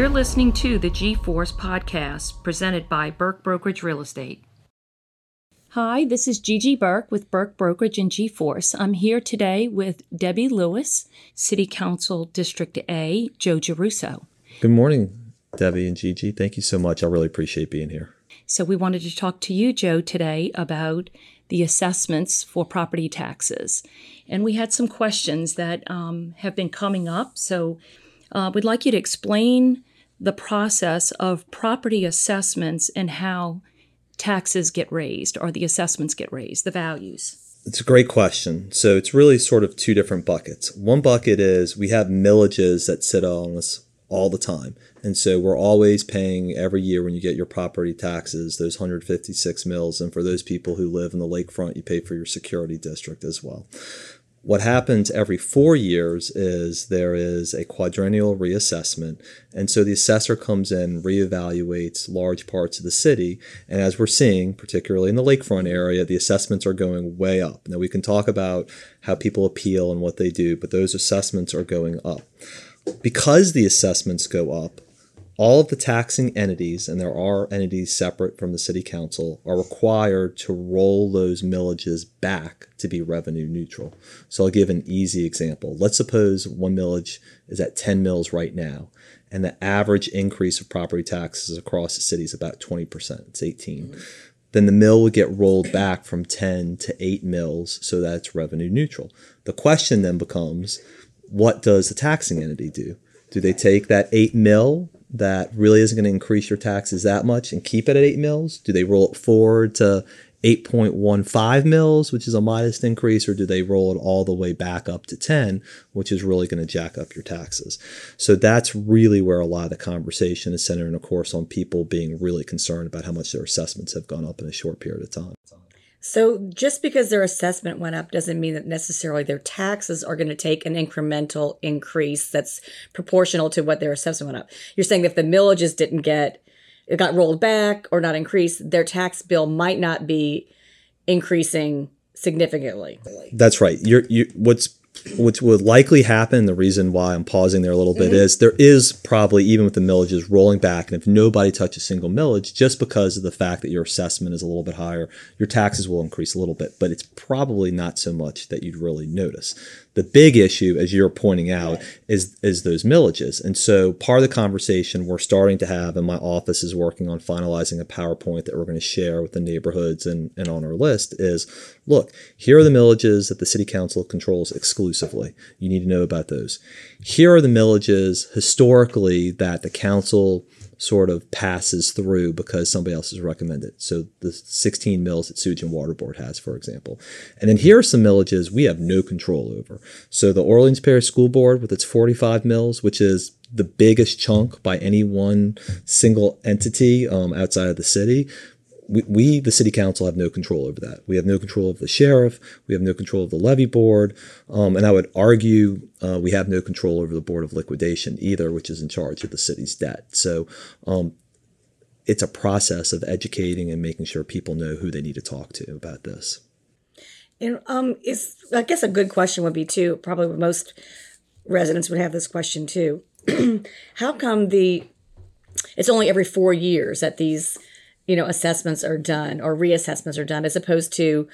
You're listening to the G Force podcast presented by Burke Brokerage Real Estate. Hi, this is Gigi Burke with Burke Brokerage and G Force. I'm here today with Debbie Lewis, City Council District A, Joe Giarrusso. Good morning, Debbie and Gigi. Thank you so much. I really appreciate being here. So, we wanted to talk to you, Joe, today about the assessments for property taxes. And we had some questions that um, have been coming up. So, uh, we'd like you to explain the process of property assessments and how taxes get raised or the assessments get raised, the values. It's a great question. So it's really sort of two different buckets. One bucket is we have millages that sit on us all the time. And so we're always paying every year when you get your property taxes, those 156 mills. And for those people who live in the lakefront, you pay for your security district as well. What happens every four years is there is a quadrennial reassessment. And so the assessor comes in, reevaluates large parts of the city. And as we're seeing, particularly in the lakefront area, the assessments are going way up. Now, we can talk about how people appeal and what they do, but those assessments are going up. Because the assessments go up, all of the taxing entities, and there are entities separate from the city council, are required to roll those millages back to be revenue neutral. So I'll give an easy example. Let's suppose one millage is at 10 mills right now, and the average increase of property taxes across the city is about 20%. It's 18. Then the mill would get rolled back from 10 to 8 mills so that it's revenue neutral. The question then becomes what does the taxing entity do? Do they take that 8 mil that really isn't going to increase your taxes that much and keep it at 8 mils? Do they roll it forward to 8.15 mils, which is a modest increase, or do they roll it all the way back up to 10, which is really going to jack up your taxes? So that's really where a lot of the conversation is centered, of course, on people being really concerned about how much their assessments have gone up in a short period of time. So just because their assessment went up doesn't mean that necessarily their taxes are going to take an incremental increase that's proportional to what their assessment went up. You're saying if the millages didn't get it got rolled back or not increased, their tax bill might not be increasing significantly. That's right. You're you what's what would likely happen, the reason why I'm pausing there a little bit mm-hmm. is there is probably, even with the millages rolling back, and if nobody touches single millage, just because of the fact that your assessment is a little bit higher, your taxes will increase a little bit, but it's probably not so much that you'd really notice. The big issue, as you're pointing out, right. is is those millages. And so part of the conversation we're starting to have, and my office is working on finalizing a PowerPoint that we're going to share with the neighborhoods and, and on our list is look, here are the millages that the city council controls exclusively. You need to know about those. Here are the millages historically that the council sort of passes through because somebody else has recommended. So the 16 mills that and Water Board has, for example. And then here are some millages we have no control over. So the Orleans Parish School Board with its 45 mills, which is the biggest chunk by any one single entity um, outside of the city, we, we, the city council, have no control over that. We have no control of the sheriff. We have no control of the levy board. Um, and I would argue uh, we have no control over the board of liquidation either, which is in charge of the city's debt. So um, it's a process of educating and making sure people know who they need to talk to about this. And um, is I guess a good question would be too. Probably most residents would have this question too. How come the it's only every four years that these you know, assessments are done or reassessments are done as opposed to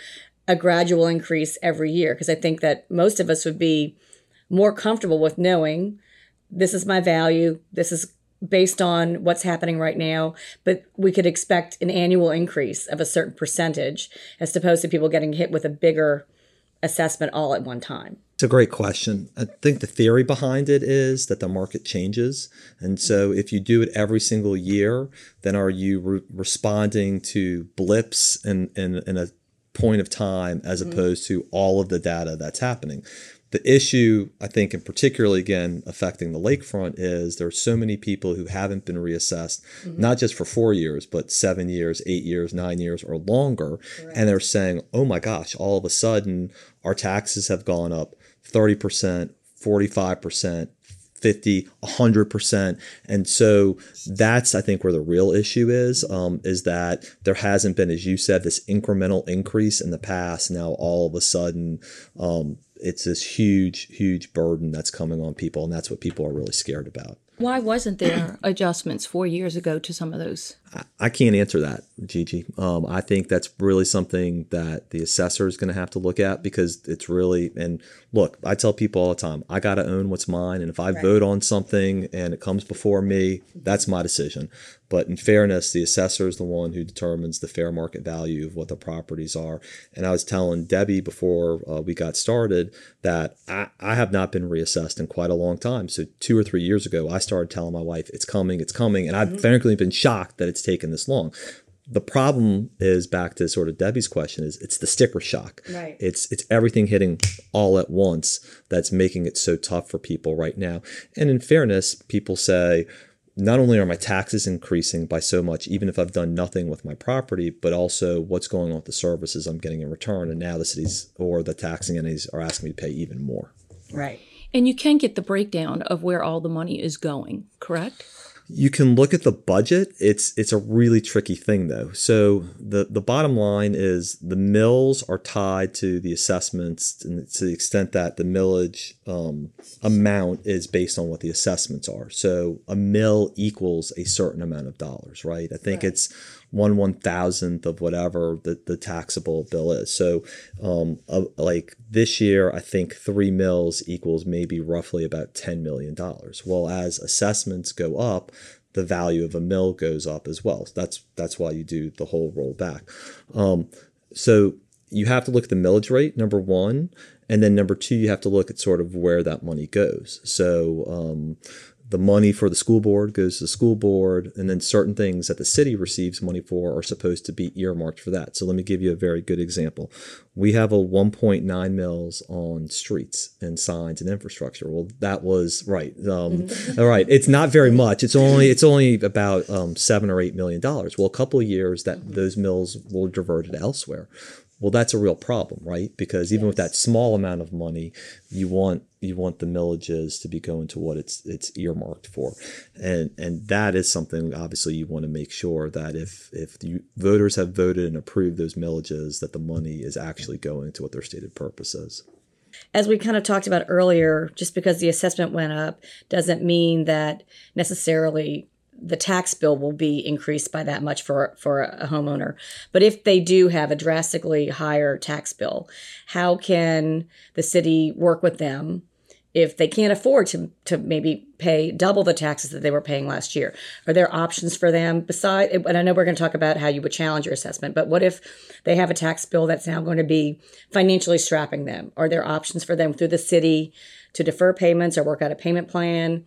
a gradual increase every year. Because I think that most of us would be more comfortable with knowing this is my value, this is based on what's happening right now, but we could expect an annual increase of a certain percentage as opposed to people getting hit with a bigger assessment all at one time. It's a great question. I think the theory behind it is that the market changes. And so if you do it every single year, then are you re- responding to blips in, in, in, a point of time as mm-hmm. opposed to all of the data that's happening? The issue, I think, and particularly again affecting the lakefront, is there are so many people who haven't been reassessed, mm-hmm. not just for four years, but seven years, eight years, nine years, or longer. And they're saying, oh my gosh, all of a sudden our taxes have gone up 30%, 45%, 50 100% and so that's i think where the real issue is um, is that there hasn't been as you said this incremental increase in the past now all of a sudden um, it's this huge huge burden that's coming on people and that's what people are really scared about Why wasn't there adjustments four years ago to some of those? I can't answer that, Gigi. Um, I think that's really something that the assessor is going to have to look at because it's really and look. I tell people all the time, I got to own what's mine, and if I right. vote on something and it comes before me, that's my decision. But in fairness, the assessor is the one who determines the fair market value of what the properties are. And I was telling Debbie before uh, we got started that I, I have not been reassessed in quite a long time. So two or three years ago, I started telling my wife, "It's coming, it's coming," and I've mm-hmm. frankly been shocked that it's taken this long. The problem is back to sort of Debbie's question is it's the sticker shock. Right. It's it's everything hitting all at once that's making it so tough for people right now. And in fairness, people say, not only are my taxes increasing by so much, even if I've done nothing with my property, but also what's going on with the services I'm getting in return. And now the cities or the taxing entities are asking me to pay even more. Right. And you can get the breakdown of where all the money is going, correct? You can look at the budget. It's it's a really tricky thing though. So the the bottom line is the mills are tied to the assessments, and to the extent that the millage um, amount is based on what the assessments are. So a mill equals a certain amount of dollars, right? I think right. it's one one thousandth of whatever the, the taxable bill is. So, um, uh, like this year, I think three mills equals maybe roughly about ten million dollars. Well, as assessments go up, the value of a mill goes up as well. That's that's why you do the whole rollback. Um, so you have to look at the millage rate, number one. And then number two, you have to look at sort of where that money goes. So um, the money for the school board goes to the school board, and then certain things that the city receives money for are supposed to be earmarked for that. So let me give you a very good example. We have a 1.9 mils on streets and signs and infrastructure. Well, that was right. Um, all right, it's not very much. It's only it's only about um, seven or eight million dollars. Well, a couple of years that those mills will diverted elsewhere. Well, that's a real problem, right? Because even yes. with that small amount of money, you want you want the millages to be going to what it's it's earmarked for, and and that is something obviously you want to make sure that if if the voters have voted and approved those millages, that the money is actually going to what their stated purpose is. As we kind of talked about earlier, just because the assessment went up doesn't mean that necessarily the tax bill will be increased by that much for for a homeowner. But if they do have a drastically higher tax bill, how can the city work with them if they can't afford to to maybe pay double the taxes that they were paying last year? Are there options for them beside and I know we're going to talk about how you would challenge your assessment, but what if they have a tax bill that's now going to be financially strapping them? Are there options for them through the city to defer payments or work out a payment plan?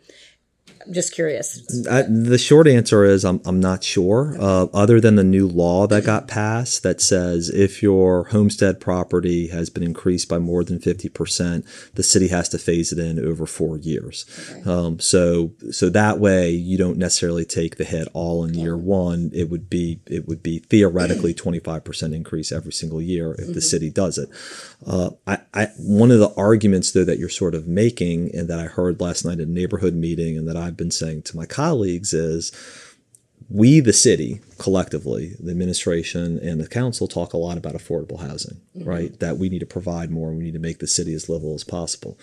I'm just curious. I, the short answer is I'm, I'm not sure. Uh, other than the new law that got passed that says if your homestead property has been increased by more than 50%, the city has to phase it in over four years. Okay. Um, so so that way you don't necessarily take the hit all in year one. It would be it would be theoretically 25% increase every single year if mm-hmm. the city does it. Uh, I, I one of the arguments though that you're sort of making and that I heard last night at a neighborhood meeting and that I've been saying to my colleagues is we, the city, collectively, the administration and the council talk a lot about affordable housing, mm-hmm. right? That we need to provide more. We need to make the city as livable as possible.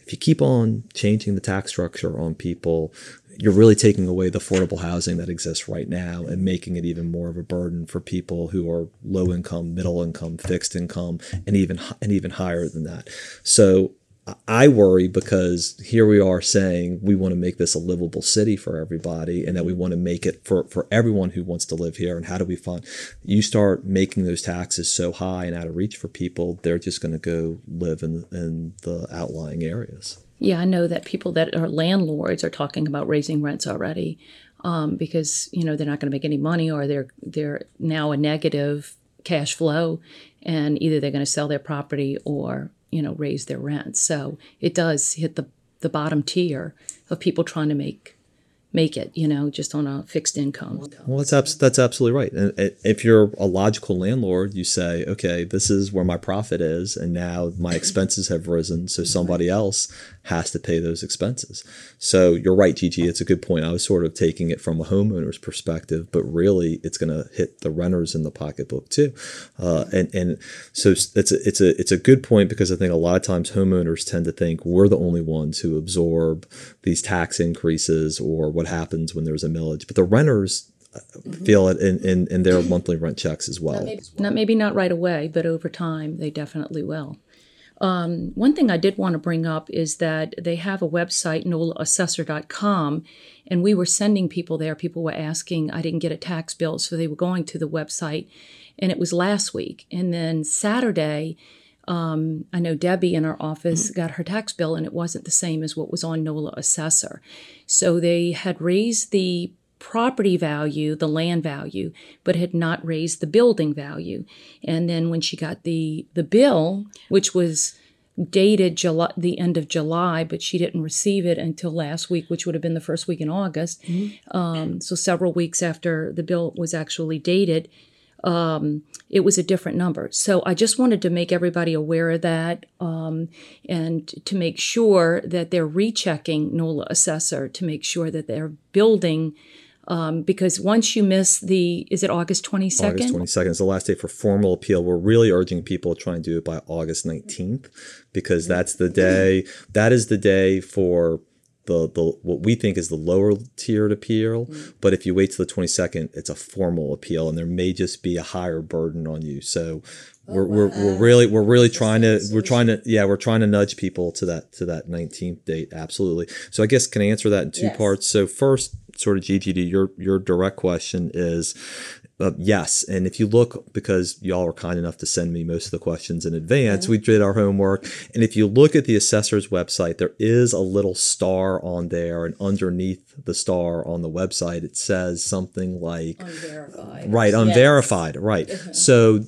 If you keep on changing the tax structure on people, you're really taking away the affordable housing that exists right now and making it even more of a burden for people who are low income, middle income, fixed income, and even and even higher than that. So I worry because here we are saying we want to make this a livable city for everybody and that we want to make it for, for everyone who wants to live here. And how do we find you start making those taxes so high and out of reach for people, they're just going to go live in, in the outlying areas. Yeah, I know that people that are landlords are talking about raising rents already um, because you know they're not going to make any money or they're they're now a negative cash flow, and either they're going to sell their property or you know raise their rent. So it does hit the the bottom tier of people trying to make make it, you know, just on a fixed income. Well, that's abs- that's absolutely right. And if you're a logical landlord, you say, okay, this is where my profit is, and now my expenses have risen, so somebody else has to pay those expenses. So you're right, Gigi. It's a good point. I was sort of taking it from a homeowner's perspective, but really, it's going to hit the renters in the pocketbook too. Uh, and and so it's a, it's a it's a good point because I think a lot of times homeowners tend to think we're the only ones who absorb these tax increases or what happens when there's a millage, but the renters uh, feel it in, in, in their monthly rent checks as well. Not maybe not right away, but over time they definitely will. Um, one thing I did want to bring up is that they have a website, nolaassessor.com, and we were sending people there. People were asking, I didn't get a tax bill, so they were going to the website, and it was last week. And then Saturday, um, I know Debbie in our office got her tax bill, and it wasn't the same as what was on NOLA Assessor. So they had raised the property value, the land value, but had not raised the building value. And then when she got the the bill, which was dated July, the end of July, but she didn't receive it until last week, which would have been the first week in August. Um, so several weeks after the bill was actually dated, um, it was a different number. So I just wanted to make everybody aware of that um, and to make sure that they're rechecking NOLA assessor to make sure that they're building. Um, because once you miss the, is it August 22nd? August 22nd is the last day for formal appeal. We're really urging people to try and do it by August 19th because that's the day, that is the day for the, the what we think is the lower tiered appeal. But if you wait till the 22nd, it's a formal appeal and there may just be a higher burden on you. So we're, we're, we're really we're really trying to we're trying to yeah we're trying to nudge people to that to that 19th date absolutely. So i guess can i answer that in two Yes. parts? So first sort of GGD, your your direct question is uh, yes. And if you look, because y'all were kind enough to send me most of the questions in advance, we did our homework. And if you look at the assessor's website, there is a little star on there, and underneath the star on the website, it says something like Unverified. Right, unverified. Right. So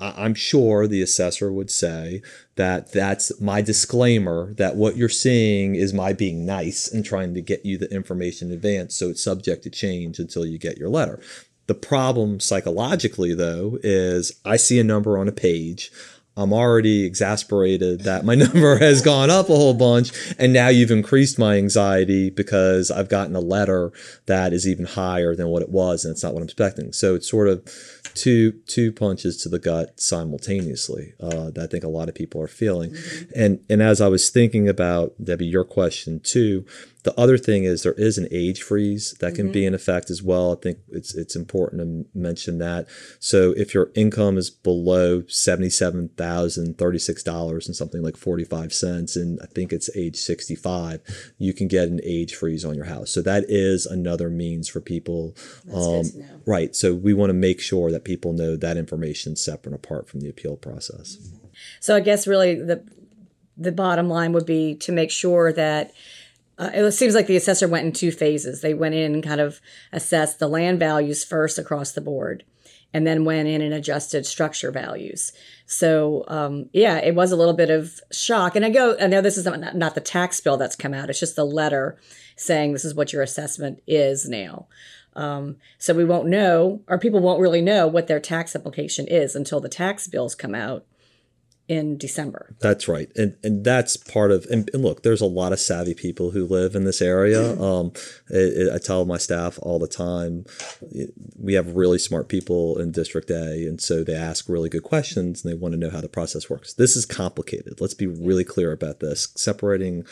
I- I'm sure the assessor would say that that's my disclaimer that what you're seeing is my being nice and trying to get you the information in advance. So it's subject to change until you get your letter. The problem psychologically, though, is I see a number on a page. I'm already exasperated that my number has gone up a whole bunch. And now you've increased my anxiety because I've gotten a letter that is even higher than what it was. And it's not what I'm expecting. So it's sort of two, two punches to the gut simultaneously uh, that I think a lot of people are feeling. And, and as I was thinking about, Debbie, your question too, the other thing is there is an age freeze that can be in effect as well. I think it's it's important to mention that. So if your income is below seventy-seven thousand thirty-six dollars and something like forty-five cents, and I think it's age sixty-five, you can get an age freeze on your house. So that is another means for people. Um, right. So we want to make sure that people know that information separate and apart from the appeal process. So I guess really the the bottom line would be to make sure that uh, it seems like the assessor went in two phases. They went in and kind of assessed the land values first across the board, and then went in and adjusted structure values. So um, yeah, it was a little bit of shock. And I go, I know this is not, not the tax bill that's come out; it's just the letter saying this is what your assessment is now. Um, so we won't know, or people won't really know what their tax application is until the tax bills come out in December. That's right, and and that's part of. And, and look, there's a lot of savvy people who live in this area. Um, it, it- I tell my staff all the time, it- we have really smart people in District A, and so they ask really good questions and they want to know how the process works. This is complicated. Let's be really clear about this. Separating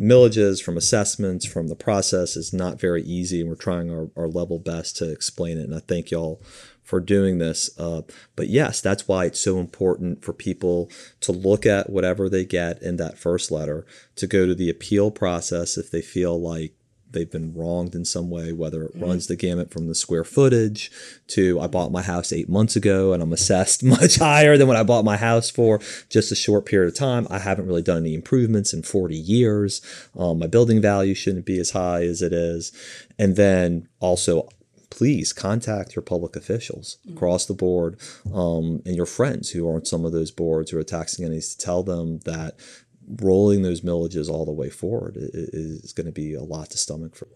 millages from assessments from the process is not very easy, and we're trying our, our level best to explain it. And I thank y'all for doing this. Uh, but yes, that's why it's so important for people to look at whatever they get in that first letter, to go to the appeal process if they feel like they've been wronged in some way, whether it runs the gamut from the square footage to I bought my house eight months ago and I'm assessed much higher than what I bought my house for just a short period of time. I haven't really done any improvements in 40 years. Um, my building value shouldn't be as high as it is. And then also, please contact your public officials across the board um, and your friends who are on some of those boards who are taxing entities to tell them that rolling those millages all the way forward is going to be a lot to stomach for.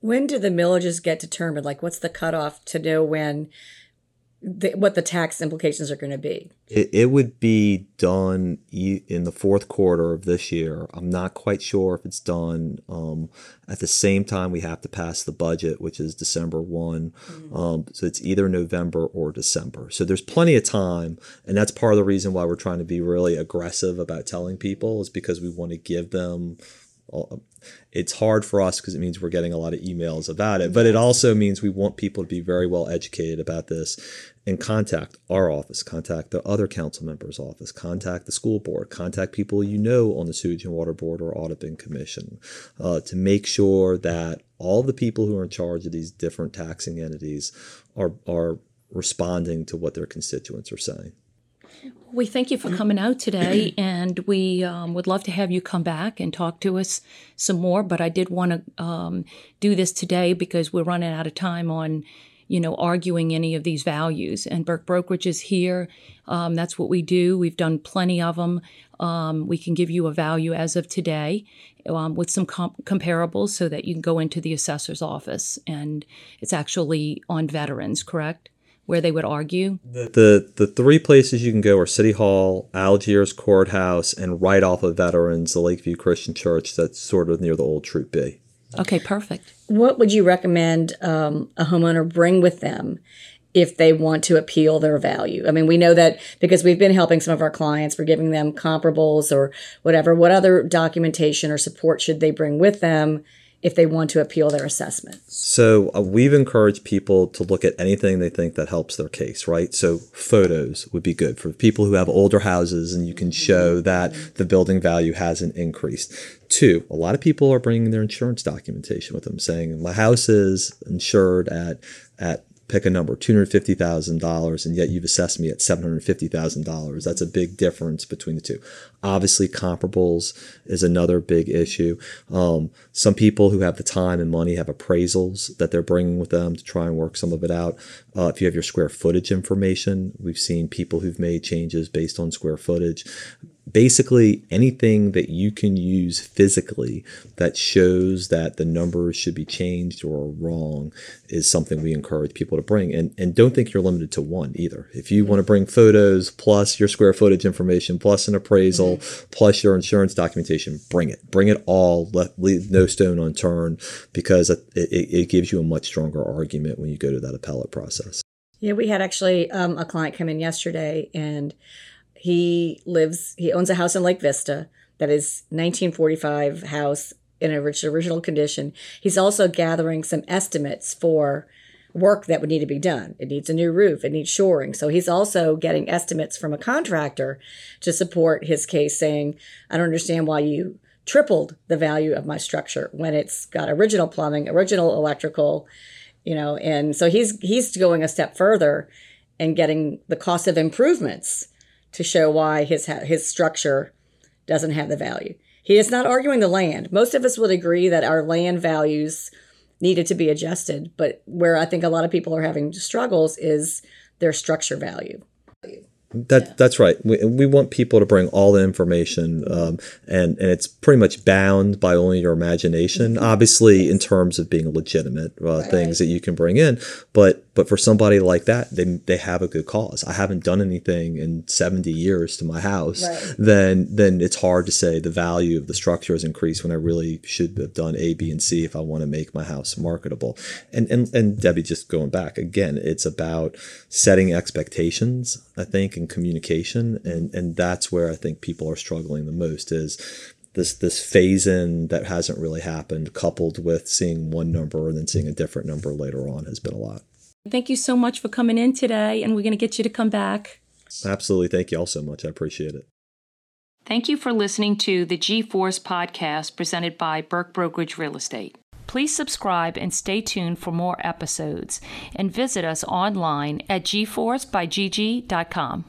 When do the millages get determined? Like, what's the cutoff to know when the, what the tax implications are going to be? It, it would be done in the fourth quarter of this year. I'm not quite sure if it's done um, at the same time we have to pass the budget, which is December one. Um, so it's either November or December. So there's plenty of time, and that's part of the reason why we're trying to be really aggressive about telling people is because we want to give them. It's hard for us because it means we're getting a lot of emails about it, but it also means we want people to be very well educated about this and contact our office, contact the other council members' office, contact the school board, contact people you know on the Sewage and Water Board or Audubon Commission uh, to make sure that all the people who are in charge of these different taxing entities are, are responding to what their constituents are saying. We thank you for coming out today, and we um, would love to have you come back and talk to us some more. But I did want to um, do this today because we're running out of time on, you know, arguing any of these values. And Burke Brokerage is here. Um, that's what we do. We've done plenty of them. Um, we can give you a value as of today um, with some com- comparables so that you can go into the assessor's office. And it's actually on veterans, correct? Where they would argue. The the three places you can go are City Hall, Algiers Courthouse, and right off of Veterans, the Lakeview Christian Church that's sort of near the old Troop B. Okay, perfect. What would you recommend um, a homeowner bring with them if they want to appeal their value? I mean, we know that because we've been helping some of our clients, we're giving them comparables or whatever. What other documentation or support should they bring with them if they want to appeal their assessment? So uh, we've encouraged people to look at anything they think that helps their case, right? So photos would be good for people who have older houses and you can show that the building value hasn't increased. Two, a lot of people are bringing their insurance documentation with them saying my house is insured at at pick a number $250,000 and yet you've assessed me at $750,000 that's a big difference between the two. Obviously comparables is another big issue. Um, some people who have the time and money have appraisals that they're bringing with them to try and work some of it out. Uh, if you have your square footage information we've seen people who've made changes based on square footage basically anything that you can use physically that shows that the numbers should be changed or wrong is something we encourage people to bring. And and don't think you're limited to one either. If you want to bring photos plus your square footage information plus an appraisal plus your insurance documentation bring it. Bring it all. Let leave no stone unturned because it, it, it gives you a much stronger argument when you go to that appellate process. Yeah, we had actually um, a client come in yesterday, and he lives. He owns a house in Lake Vista that is 1945 house in rich original condition. He's also gathering some estimates for work that would need to be done. It needs a new roof. It needs shoring. So he's also getting estimates from a contractor to support his case, saying, "I don't understand why you." tripled the value of my structure when it's got original plumbing original electrical you know and so he's he's going a step further and getting the cost of improvements to show why his ha- his structure doesn't have the value he is not arguing the land most of us would agree that our land values needed to be adjusted but where i think a lot of people are having struggles is their structure value That that's right. We, we want people to bring all the information, um, and and it's pretty much bound by only your imagination. Obviously, in terms of being legitimate uh, things that you can bring in, but but for somebody like that, they they have a good cause. I haven't done anything in seventy years to my house. Right. Then then it's hard to say the value of the structure has increased when I really should have done A, B, and C if I want to make my house marketable. And and and Debbie, just going back again, it's about setting expectations. I think and communication, and and that's where I think people are struggling the most is this this phase in that hasn't really happened, coupled with seeing one number and then seeing a different number later on, has been a lot. Thank you so much for coming in today, and we're going to get you to come back. Absolutely, thank you all so much. I appreciate it. Thank you for listening to the G Force podcast presented by Burke Brokerage Real Estate. Please subscribe and stay tuned for more episodes and visit us online at gforcebygg.com.